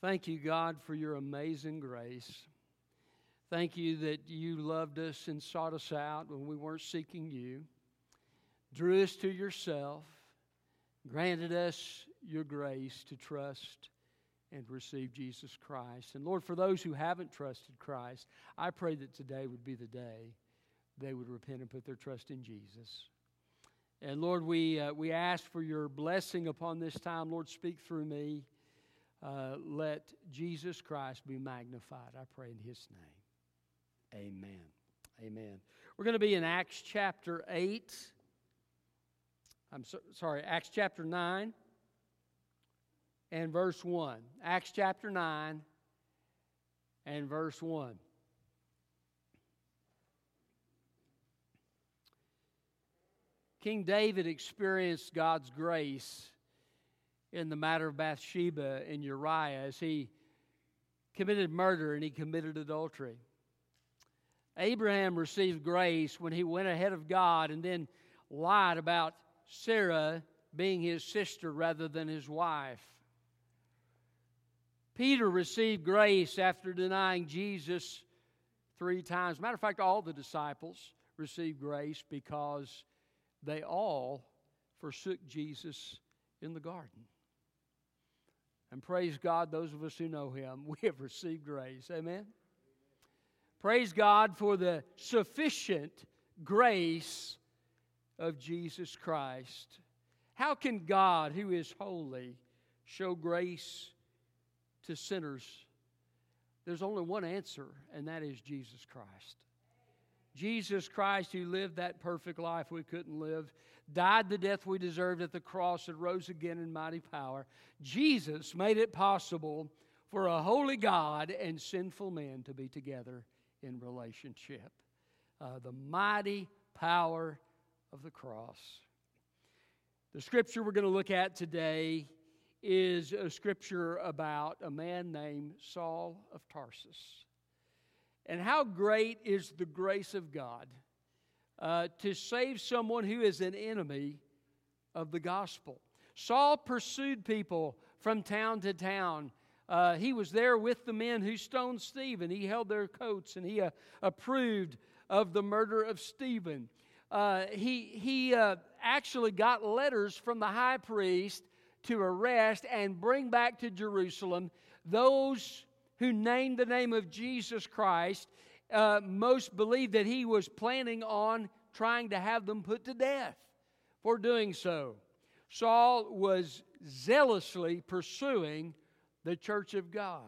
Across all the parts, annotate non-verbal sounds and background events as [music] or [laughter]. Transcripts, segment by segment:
Thank you, God, for your amazing grace. Thank you that you loved us and sought us out when we weren't seeking you, drew us to yourself, granted us your grace to trust and receive Jesus Christ. And Lord, for those who haven't trusted Christ, I pray that today would be the day they would repent and put their trust in Jesus. And Lord, we, uh, we ask for your blessing upon this time. Lord, speak through me. Uh, let Jesus Christ be magnified. I pray in his name. Amen. Amen. We're going to be in Acts chapter 8. I'm so, sorry, Acts chapter 9 and verse 1. Acts chapter 9 and verse 1. King David experienced God's grace in the matter of Bathsheba and Uriah as he committed murder and he committed adultery. Abraham received grace when he went ahead of God and then lied about Sarah being his sister rather than his wife. Peter received grace after denying Jesus three times. Matter of fact, all the disciples received grace because they all forsook Jesus in the garden. And praise God, those of us who know Him, [laughs] we have received grace. Amen? Praise God for the sufficient grace of Jesus Christ. How can God, who is holy, show grace to sinners? There's only one answer, and that is Jesus Christ. Jesus Christ, who lived that perfect life we couldn't live, died the death we deserved at the cross, and rose again in mighty power. Jesus made it possible for a holy God and sinful men to be together in relationship. Uh, the mighty power of the cross. The scripture we're going to look at today is a scripture about a man named Saul of Tarsus. And how great is the grace of God uh, to save someone who is an enemy of the gospel. Saul pursued people from town to town. Uh, he was there with the men who stoned Stephen. He held their coats and he uh, approved of the murder of Stephen. Uh, he he uh, actually got letters from the high priest to arrest and bring back to Jerusalem those who named the name of Jesus Christ, uh, most believe that he was planning on trying to have them put to death for doing so. Saul was zealously pursuing the church of God.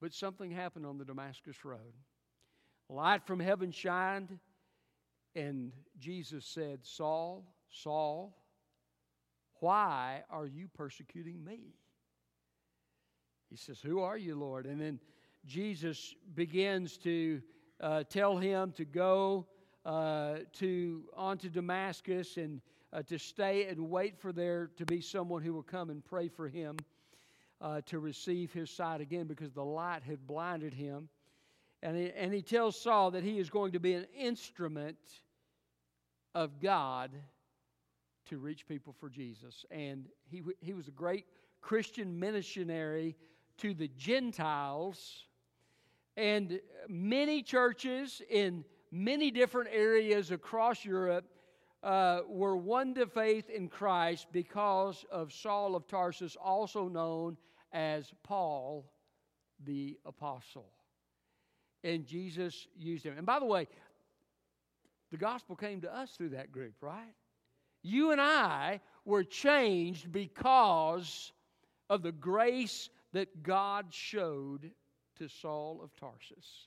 But something happened on the Damascus Road. Light from heaven shined, and Jesus said, Saul, Saul, why are you persecuting me? He says, Who are you, Lord? And then Jesus begins to uh, tell him to go uh, to on to Damascus and uh, to stay and wait for there to be someone who will come and pray for him uh, to receive his sight again because the light had blinded him. And he, and he tells Saul that he is going to be an instrument of God to reach people for Jesus. And he, he was a great Christian missionary to the Gentiles. And many churches in many different areas across Europe uh, were won to faith in Christ because of Saul of Tarsus, also known as Paul the Apostle. And Jesus used him. And by the way, the gospel came to us through that group, right? You and I were changed because of the grace that God showed to Saul of Tarsus.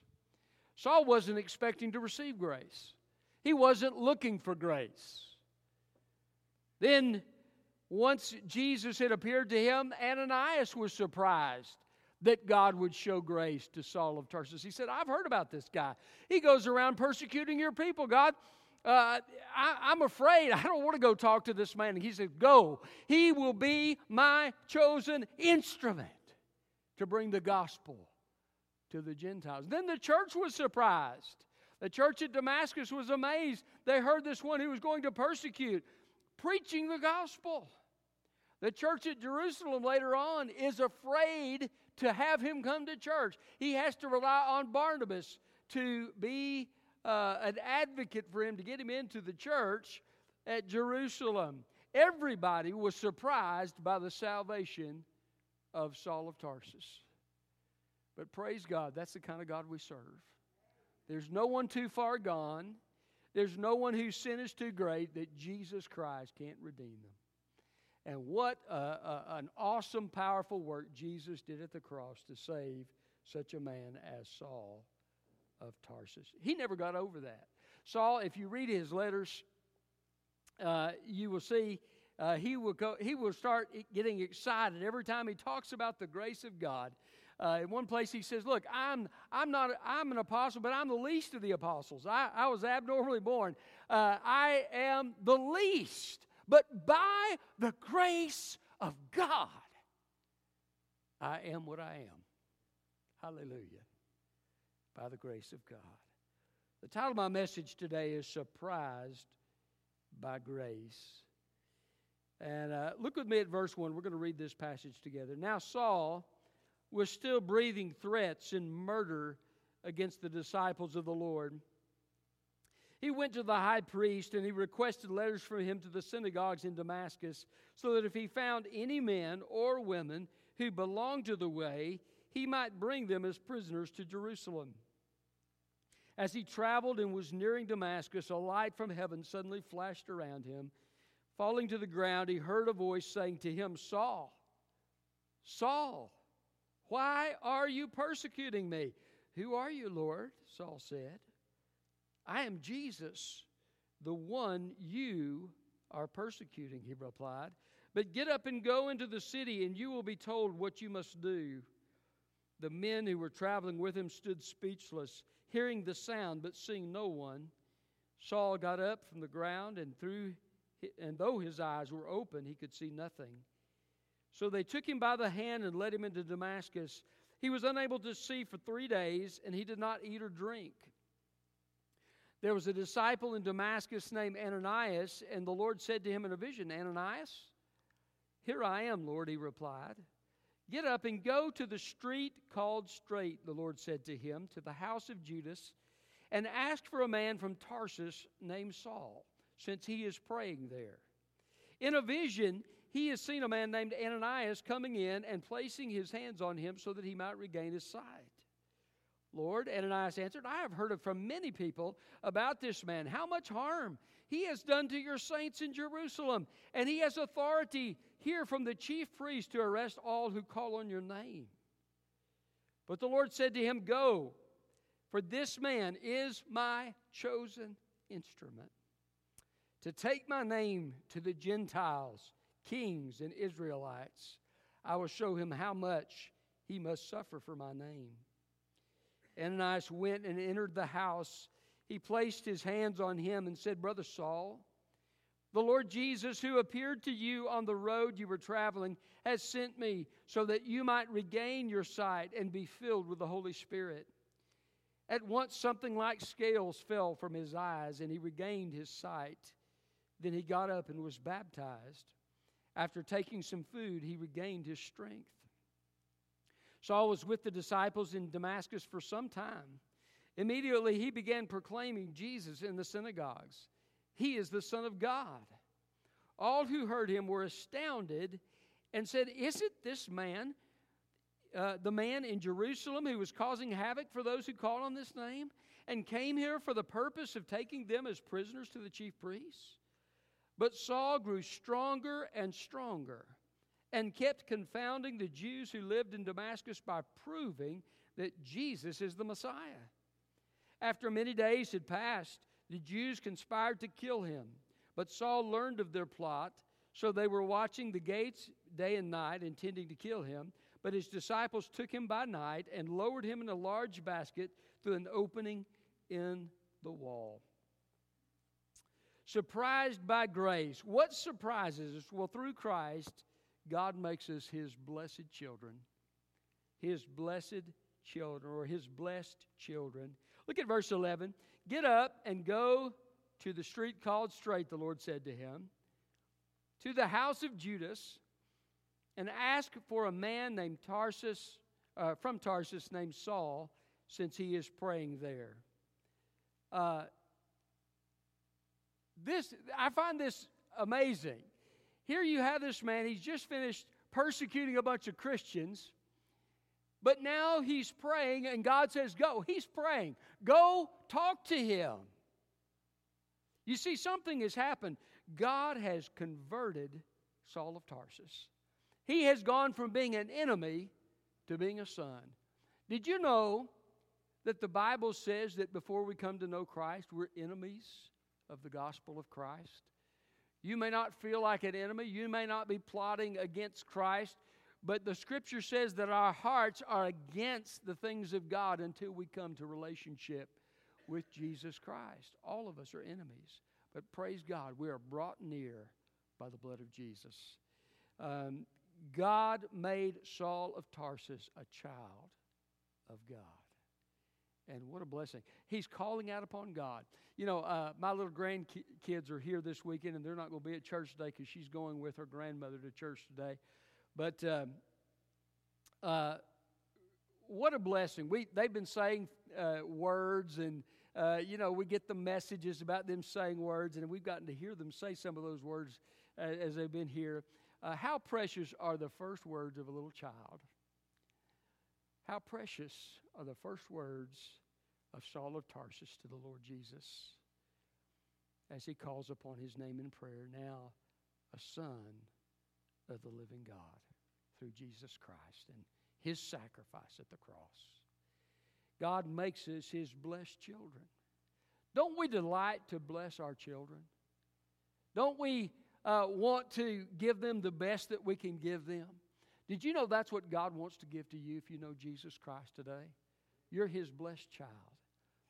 Saul wasn't expecting to receive grace, he wasn't looking for grace. Then, once Jesus had appeared to him, Ananias was surprised that God would show grace to Saul of Tarsus. He said, I've heard about this guy. He goes around persecuting your people, God. Uh, I, am afraid. I don't want to go talk to this man. And he said, Go. He will be my chosen instrument to bring the gospel to the Gentiles. Then the church was surprised. The church at Damascus was amazed. They heard this one who was going to persecute preaching the gospel. The church at Jerusalem later on is afraid to have him come to church. He has to rely on Barnabas to be uh, an advocate for him to get him into the church at Jerusalem. Everybody was surprised by the salvation of Saul of Tarsus. But praise God, that's the kind of God we serve. There's no one too far gone. There's no one whose sin is too great that Jesus Christ can't redeem them. And what a, a, an awesome, powerful work Jesus did at the cross to save such a man as Saul of Tarsus. He never got over that. Saul, if you read his letters, uh, you will see uh, he, will go, he will start getting excited every time he talks about the grace of God. Uh, in one place, he says, Look, I'm, I'm, not, I'm an apostle, but I'm the least of the apostles. I, I was abnormally born. Uh, I am the least, but by the grace of God, I am what I am. Hallelujah by the grace of God. The title of my message today is Surprised by Grace. And uh, look with me at verse 1. We're going to read this passage together. Now, Saul was still breathing threats and murder against the disciples of the Lord. He went to the high priest and he requested letters from him to the synagogues in Damascus, so that if he found any men or women who belonged to the way, he might bring them as prisoners to Jerusalem. As he traveled and was nearing Damascus, a light from heaven suddenly flashed around him. Falling to the ground, he heard a voice saying to him, Saul, Saul, why are you persecuting me? Who are you, Lord? Saul said. I am Jesus, the one you are persecuting, he replied. But get up and go into the city, and you will be told what you must do. The men who were traveling with him stood speechless hearing the sound but seeing no one. Saul got up from the ground and through and though his eyes were open, he could see nothing. So they took him by the hand and led him into Damascus. He was unable to see for three days, and he did not eat or drink. There was a disciple in Damascus named Ananias, and the Lord said to him in a vision, Ananias, here I am, Lord, he replied. Get up and go to the street called Straight, the Lord said to him, to the house of Judas, and ask for a man from Tarsus named Saul, since he is praying there. In a vision, he has seen a man named Ananias coming in and placing his hands on him so that he might regain his sight. Lord, Ananias answered, I have heard it from many people about this man, how much harm he has done to your saints in Jerusalem, and he has authority here from the chief priest to arrest all who call on your name. But the Lord said to him, Go, for this man is my chosen instrument to take my name to the Gentiles, kings, and Israelites. I will show him how much he must suffer for my name. Ananias went and entered the house. He placed his hands on him and said, Brother Saul, the Lord Jesus, who appeared to you on the road you were traveling, has sent me so that you might regain your sight and be filled with the Holy Spirit. At once, something like scales fell from his eyes, and he regained his sight. Then he got up and was baptized. After taking some food, he regained his strength. Saul was with the disciples in Damascus for some time. Immediately, he began proclaiming Jesus in the synagogues. He is the Son of God. All who heard him were astounded and said, Isn't this man uh, the man in Jerusalem who was causing havoc for those who call on this name and came here for the purpose of taking them as prisoners to the chief priests? But Saul grew stronger and stronger and kept confounding the Jews who lived in Damascus by proving that Jesus is the Messiah. After many days had passed, the Jews conspired to kill him, but Saul learned of their plot, so they were watching the gates day and night, intending to kill him. But his disciples took him by night and lowered him in a large basket through an opening in the wall. Surprised by grace. What surprises us? Well, through Christ, God makes us his blessed children. His blessed children, or his blessed children. Look at verse 11. Get up and go to the street called Straight, the Lord said to him, to the house of Judas, and ask for a man named Tarsus, uh, from Tarsus named Saul, since he is praying there. Uh, this I find this amazing. Here you have this man, he's just finished persecuting a bunch of Christians, but now he's praying, and God says, Go. He's praying. Go talk to him. You see, something has happened. God has converted Saul of Tarsus. He has gone from being an enemy to being a son. Did you know that the Bible says that before we come to know Christ, we're enemies of the gospel of Christ? You may not feel like an enemy, you may not be plotting against Christ, but the scripture says that our hearts are against the things of God until we come to relationship with Jesus Christ. All of us are enemies, but praise God, we are brought near by the blood of Jesus. Um, God made Saul of Tarsus a child of God. And what a blessing. He's calling out upon God. You know, uh, my little grandkids are here this weekend, and they're not going to be at church today because she's going with her grandmother to church today. But um, uh, what a blessing. We, they've been saying uh, words, and, uh, you know, we get the messages about them saying words, and we've gotten to hear them say some of those words uh, as they've been here. Uh, how precious are the first words of a little child? How precious are the first words of Saul of Tarsus to the Lord Jesus as he calls upon his name in prayer, now a son of the living God through Jesus Christ and his sacrifice at the cross. God makes us his blessed children. Don't we delight to bless our children? Don't we uh, want to give them the best that we can give them? Did you know that's what God wants to give to you if you know Jesus Christ today? You're His blessed child.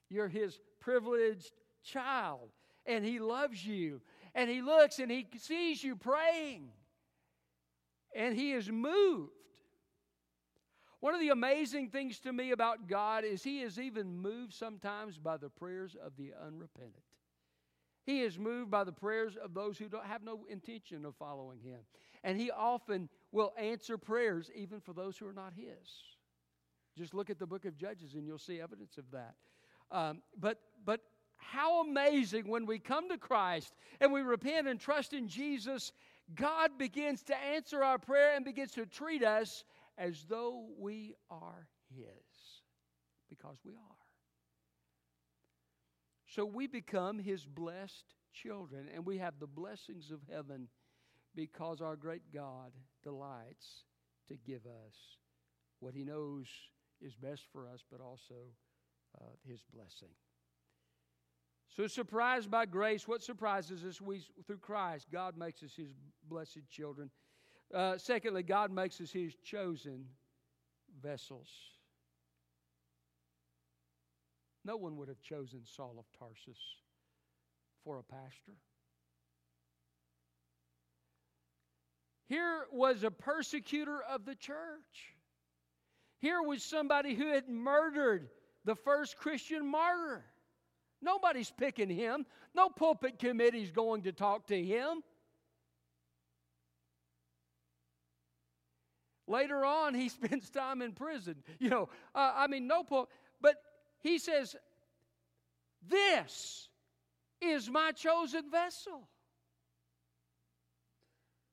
You're His privileged child. And He loves you. And He looks and He sees you praying. And He is moved. One of the amazing things to me about God is He is even moved sometimes by the prayers of the unrepentant. He is moved by the prayers of those who don't have no intention of following Him. And He often will answer prayers even for those who are not His. Just look at the book of Judges and you'll see evidence of that. Um, but, but how amazing when we come to Christ and we repent and trust in Jesus, God begins to answer our prayer and begins to treat us as though we are His, because we are. So we become His blessed children, and we have the blessings of heaven because our great God delights to give us what He knows is best for us, but also uh, His blessing. So, surprised by grace, what surprises us? We, through Christ, God makes us His blessed children. Uh, secondly, God makes us His chosen vessels. No one would have chosen Saul of Tarsus for a pastor. Here was a persecutor of the church. Here was somebody who had murdered the first Christian martyr. Nobody's picking him. No pulpit committee's going to talk to him. Later on, he [laughs] spends time in prison. You know, uh, I mean, no pulpit. But he says, This is my chosen vessel.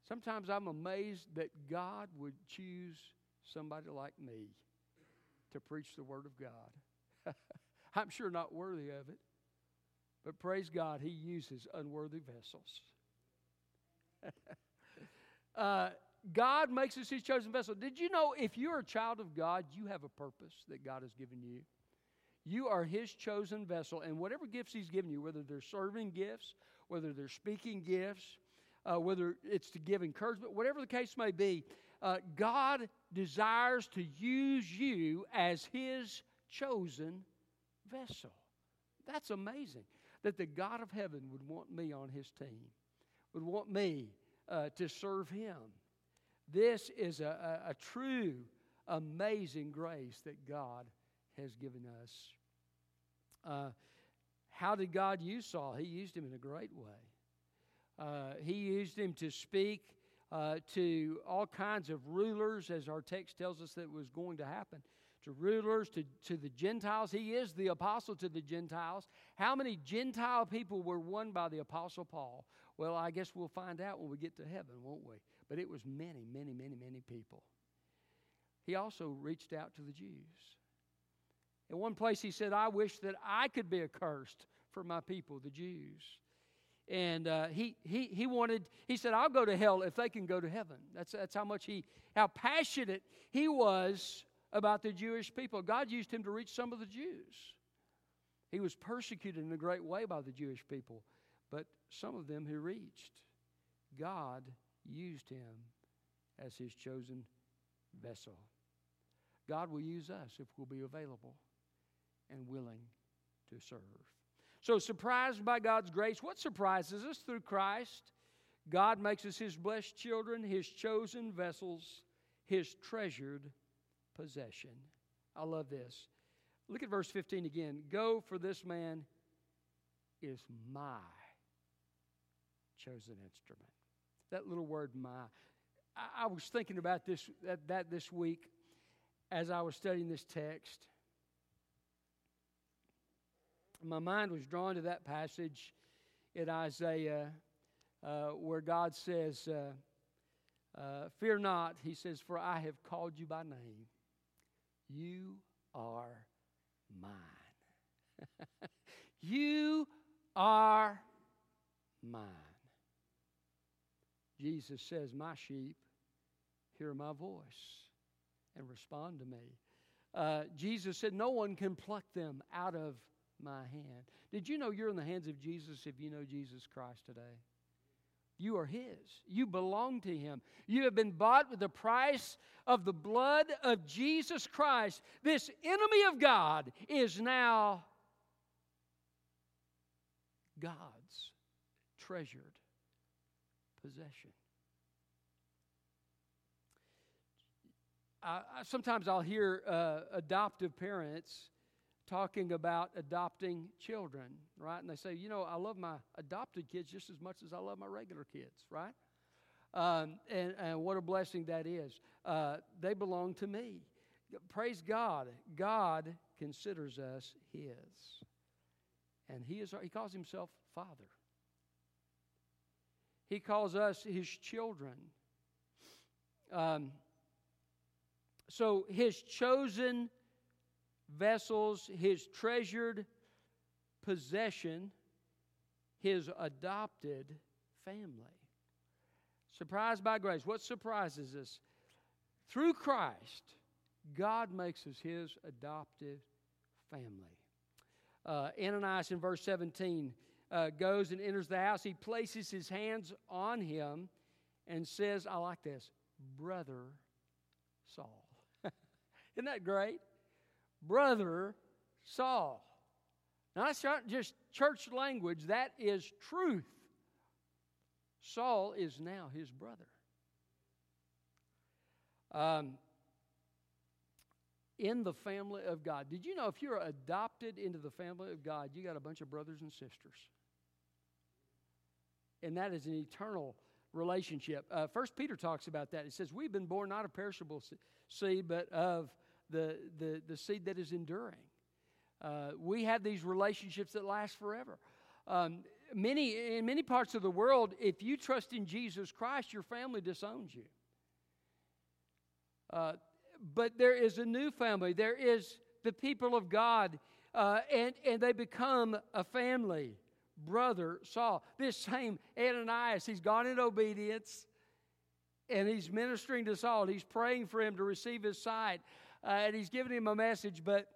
Sometimes I'm amazed that God would choose somebody like me to preach the Word of God. [laughs] I'm sure not worthy of it, but praise God, He uses unworthy vessels. [laughs] uh, God makes us His chosen vessel. Did you know if you're a child of God, you have a purpose that God has given you? You are His chosen vessel, and whatever gifts He's given you, whether they're serving gifts, whether they're speaking gifts, uh, whether it's to give encouragement, whatever the case may be, uh, God desires to use you as His chosen vessel. That's amazing that the God of heaven would want me on His team, would want me uh, to serve Him. This is a, a, a true, amazing grace that God has given us. Uh, how did God use Saul? He used him in a great way. Uh, he used him to speak uh, to all kinds of rulers, as our text tells us that was going to happen. To rulers, to, to the Gentiles. He is the apostle to the Gentiles. How many Gentile people were won by the apostle Paul? Well, I guess we'll find out when we get to heaven, won't we? But it was many, many, many, many people. He also reached out to the Jews. In one place, he said, I wish that I could be accursed for my people, the Jews. And uh, he, he, he wanted, he said, I'll go to hell if they can go to heaven. That's, that's how much he, how passionate he was about the Jewish people. God used him to reach some of the Jews. He was persecuted in a great way by the Jewish people, but some of them he reached. God used him as his chosen vessel. God will use us if we'll be available and willing to serve. So, surprised by God's grace, what surprises us through Christ? God makes us His blessed children, His chosen vessels, His treasured possession. I love this. Look at verse 15 again. Go, for this man is my chosen instrument. That little word, my. I, was thinking about this that, that this week as I was studying this text my mind was drawn to that passage in Isaiah uh, where God says, uh, uh, Fear not, he says, for I have called you by name. You are mine. [laughs] you are mine. Jesus says, My sheep hear my voice and respond to me. Uh, Jesus said, No one can pluck them out of my hand. Did you know you're in the hands of Jesus if you know Jesus Christ today? You are His. You belong to Him. You have been bought with the price of the blood of Jesus Christ. This enemy of God is now God's treasured possession. I, I, sometimes I'll hear uh, adoptive parents talking about adopting children, right? And they say, you know, I love my adopted kids just as much as I love my regular kids, right? Um, and, and, what a blessing that is. Uh, they belong to me. Praise God. God considers us His. And He, is, he calls Himself Father. He calls us His children. Um, so His chosen vessels, his treasured possession, his adopted family. Surprised by grace. What surprises us? Through Christ, God makes us his adopted family. Uh, Ananias in verse 17 uh, goes and enters the house. He places his hands on him and says, I like this, Brother Saul. [laughs] Isn't that great? Brother Saul. Now, that's not just church language, that is truth. Saul is now his brother. Um, in the family of God. Did you know if you're adopted into the family of God, you got a bunch of brothers and sisters? And that is an eternal relationship. Uh, First Peter talks about that. It says, We've been born not of perishable seed, but of the, the, the seed that is enduring. Uh, we have these relationships that last forever. Um, many, in many parts of the world, if you trust in Jesus Christ, your family disowns you. Uh, but there is a new family. There is the people of God, uh, and, and they become a family. Brother Saul, this same Ananias, he's gone in obedience and he's ministering to Saul. He's praying for him to receive his sight uh, and he's giving him a message, but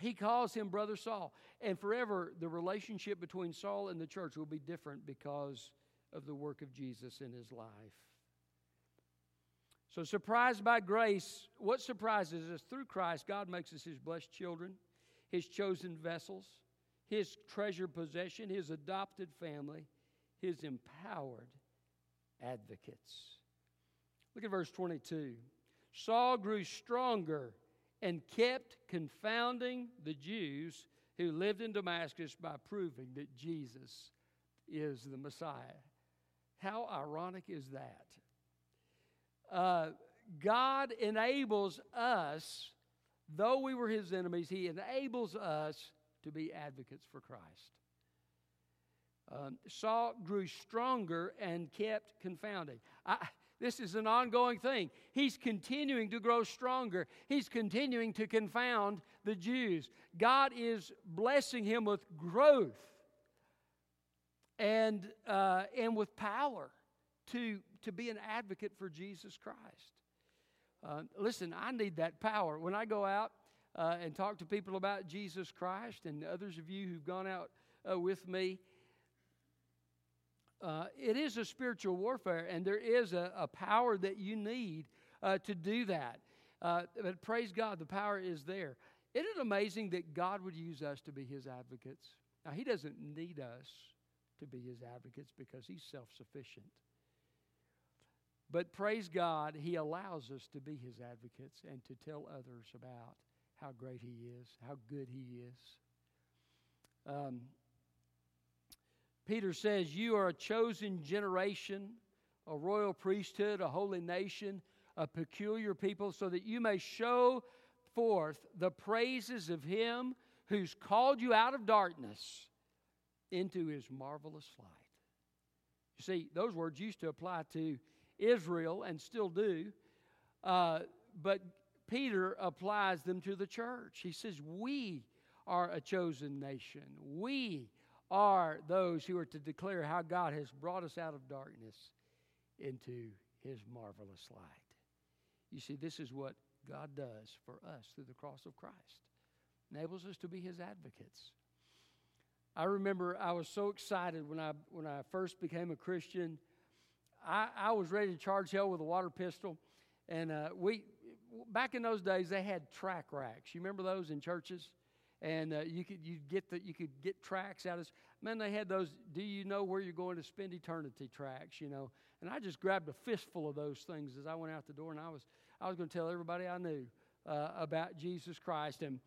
he calls him Brother Saul. And forever, the relationship between Saul and the church will be different because of the work of Jesus in his life. So, surprised by grace, what surprises us through Christ, God makes us his blessed children, his chosen vessels, his treasured possession, his adopted family, his empowered advocates. Look at verse 22. Saul grew stronger and kept confounding the Jews who lived in Damascus by proving that Jesus is the Messiah. How ironic is that? uh, God enables us, though we were his enemies, he enables us to be advocates for Christ. Um, Saul grew stronger and kept confounding. I, this is an ongoing thing. He's continuing to grow stronger. He's continuing to confound the Jews. God is blessing him with growth and, uh, and with power to, to be an advocate for Jesus Christ. Uh, listen, I need that power. When I go out uh, and talk to people about Jesus Christ, and others of you who've gone out uh, with me, uh, it is a spiritual warfare, and there is a, a power that you need uh, to do that. Uh, but praise God, the power is there. Isn't it amazing that God would use us to be His advocates? Now, He doesn't need us to be His advocates because He's self sufficient. But praise God, He allows us to be His advocates and to tell others about how great He is, how good He is. Um, Peter says, You are a chosen generation, a royal priesthood, a holy nation, a peculiar people, so that you may show forth the praises of Him who's called you out of darkness into His marvelous light. You see, those words used to apply to Israel and still do, uh, but Peter applies them to the church. He says, We are a chosen nation. We are those who are to declare how God has brought us out of darkness into his marvelous light. You see, this is what God does for us through the cross of Christ. Enables us to be his advocates. I remember I was so excited when I when I first became a Christian. I, I was ready to charge hell with a water pistol, and uh, we back in those days they had tract racks. You remember those in churches? And uh, you could you get the you could get tracts out of man they had those do you know where you're going to spend eternity tracts you know? And i just grabbed a fistful of those things as i went out the door and i was i was going to tell everybody i knew uh, about jesus christ. And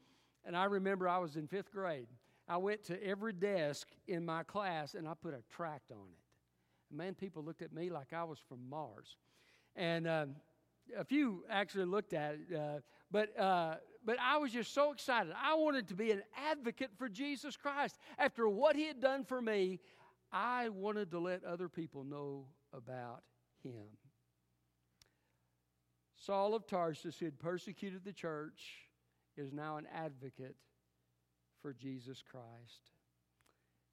and i remember i was in fifth grade. I went to every desk in my class and i put a tract on it. Man people looked at me like i was from mars. And um, a few actually looked at it uh, but uh, but I was just so excited. I wanted to be an advocate for Jesus Christ. After what he had done for me, I wanted to let other people know about him. Saul of Tarsus, who had persecuted the church, is now an advocate for Jesus Christ.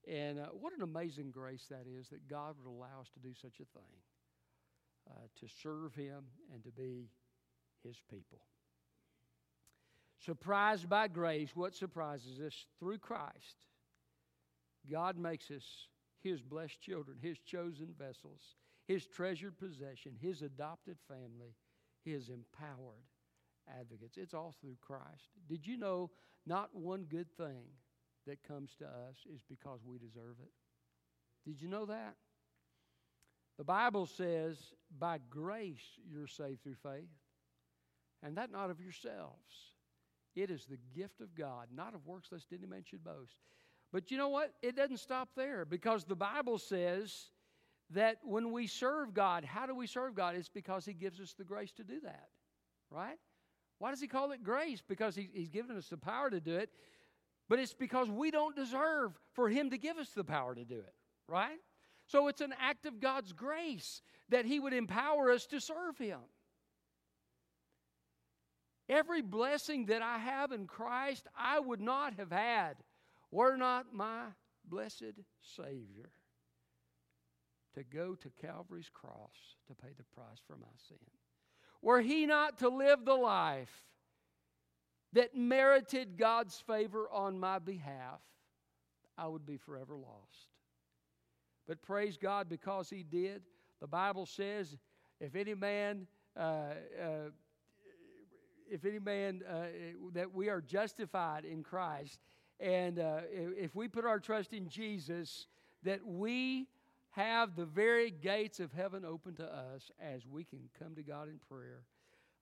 And uh, what an amazing grace that is that God would allow us to do such a thing, uh, to serve Him and to be His people. Surprised by grace, what surprises us? Through Christ, God makes us His blessed children, His chosen vessels, His treasured possession, His adopted family, His empowered advocates. It's all through Christ. Did you know not one good thing that comes to us is because we deserve it? Did you know that? The Bible says, by grace you're saved through faith, and that not of yourselves. It is the gift of God, not of works lest any man should boast. But you know what? It doesn't stop there because the Bible says that when we serve God, how do we serve God? It's because He gives us the grace to do that, right? Why does He call it grace? Because he, He's given us the power to do it, but it's because we don't deserve for Him to give us the power to do it, right? So it's an act of God's grace that He would empower us to serve Him. Every blessing that I have in Christ, I would not have had were not my blessed Savior to go to Calvary's cross to pay the price for my sin. Were He not to live the life that merited God's favor on my behalf, I would be forever lost. But praise God because He did. The Bible says, if any man uh, uh, if any man, uh, that we are justified in Christ. And uh, if we put our trust in Jesus, that we have the very gates of heaven open to us as we can come to God in prayer.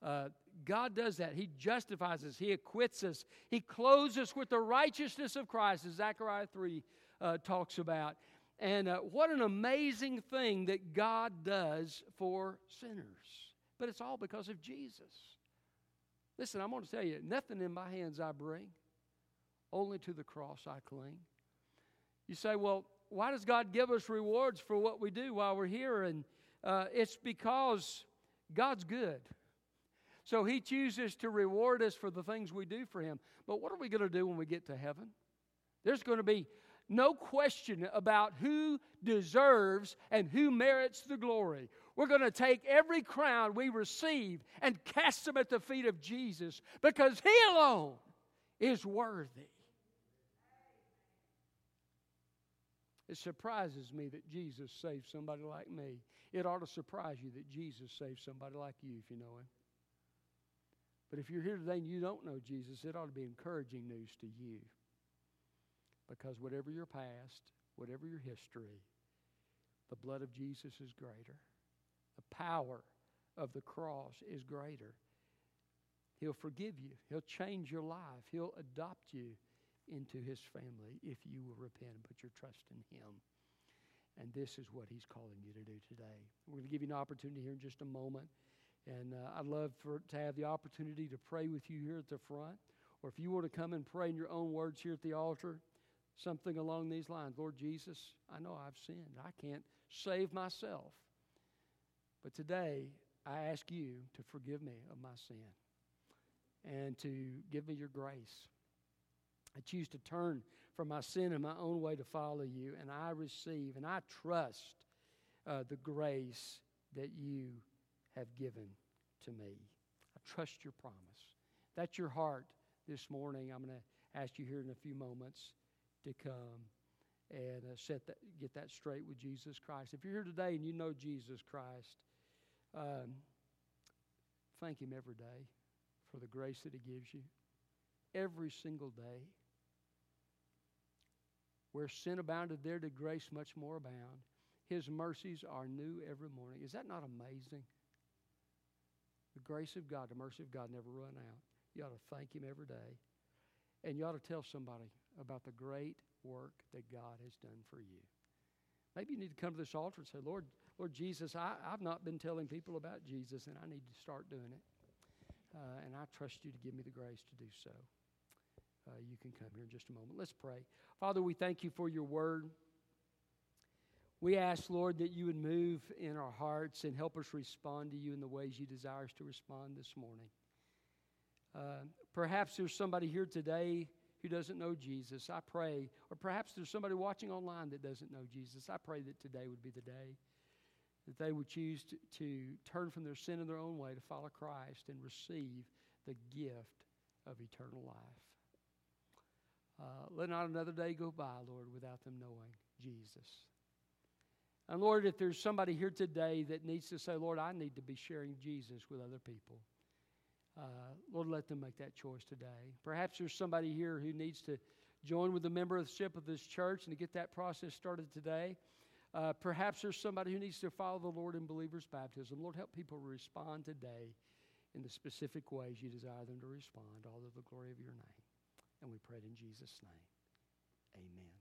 Uh, God does that. He justifies us, He acquits us, He clothes us with the righteousness of Christ, as Zechariah 3 uh, talks about. And uh, what an amazing thing that God does for sinners. But it's all because of Jesus. Listen, I'm going to tell you, nothing in my hands I bring, only to the cross I cling. You say, well, why does God give us rewards for what we do while we're here? And uh, it's because God's good. So He chooses to reward us for the things we do for Him. But what are we going to do when we get to heaven? There's going to be no question about who deserves and who merits the glory. We're going to take every crown we receive and cast them at the feet of Jesus because He alone is worthy. It surprises me that Jesus saved somebody like me. It ought to surprise you that Jesus saved somebody like you if you know Him. But if you're here today and you don't know Jesus, it ought to be encouraging news to you. Because whatever your past, whatever your history, the blood of Jesus is greater. The power of the cross is greater. He'll forgive you, He'll change your life, He'll adopt you into His family if you will repent and put your trust in Him. And this is what He's calling you to do today. We're going to give you an opportunity here in just a moment. And uh, I'd love for, to have the opportunity to pray with you here at the front. Or if you want to come and pray in your own words here at the altar, something along these lines Lord Jesus, I know I've sinned. I can't save myself. But today, I ask you to forgive me of my sin and to give me your grace. I choose to turn from my sin and my own way to follow you, and I receive and I trust uh, the grace that you have given to me. I trust your promise. That's your heart this morning. I'm going to ask you here in a few moments to come and uh, set that, get that straight with Jesus Christ. If you're here today and you know Jesus Christ, um, thank Him every day for the grace that He gives you. Every single day. Where sin abounded, there did grace much more abound. His mercies are new every morning. Is that not amazing? The grace of God, the mercy of God never run out. You ought to thank Him every day. And you ought to tell somebody about the great work that God has done for you. Maybe you need to come to this altar and say, Lord, Lord Jesus, I, have not been telling people about Jesus, and I need to start doing it. Uh, and I trust you to give me the grace to do so. Uh, you can come here in just a moment. Let's pray. Father, we thank you for your word. We ask, Lord, that you would move in our hearts and help us respond to you in the ways you desire us to respond this morning. Uh, perhaps there's somebody here today who doesn't know Jesus. I pray, or perhaps there's somebody watching online that doesn't know Jesus. I pray that today would be the day that they would choose to, to turn from their sin in their own way to follow Christ and receive the gift of eternal life. Uh, let not another day go by, Lord, without them knowing Jesus. And Lord, if there's somebody here today that needs to say, Lord, I need to be sharing Jesus with other people, uh, Lord, let them make that choice today. Perhaps there's somebody here who needs to join with the membership of this church and to get that process started today. Uh, perhaps there's somebody who needs to follow the Lord in believer's baptism. Lord, help people respond today in the specific ways you desire them to respond, all to the glory of your name. And we pray it in Jesus' name. Amen.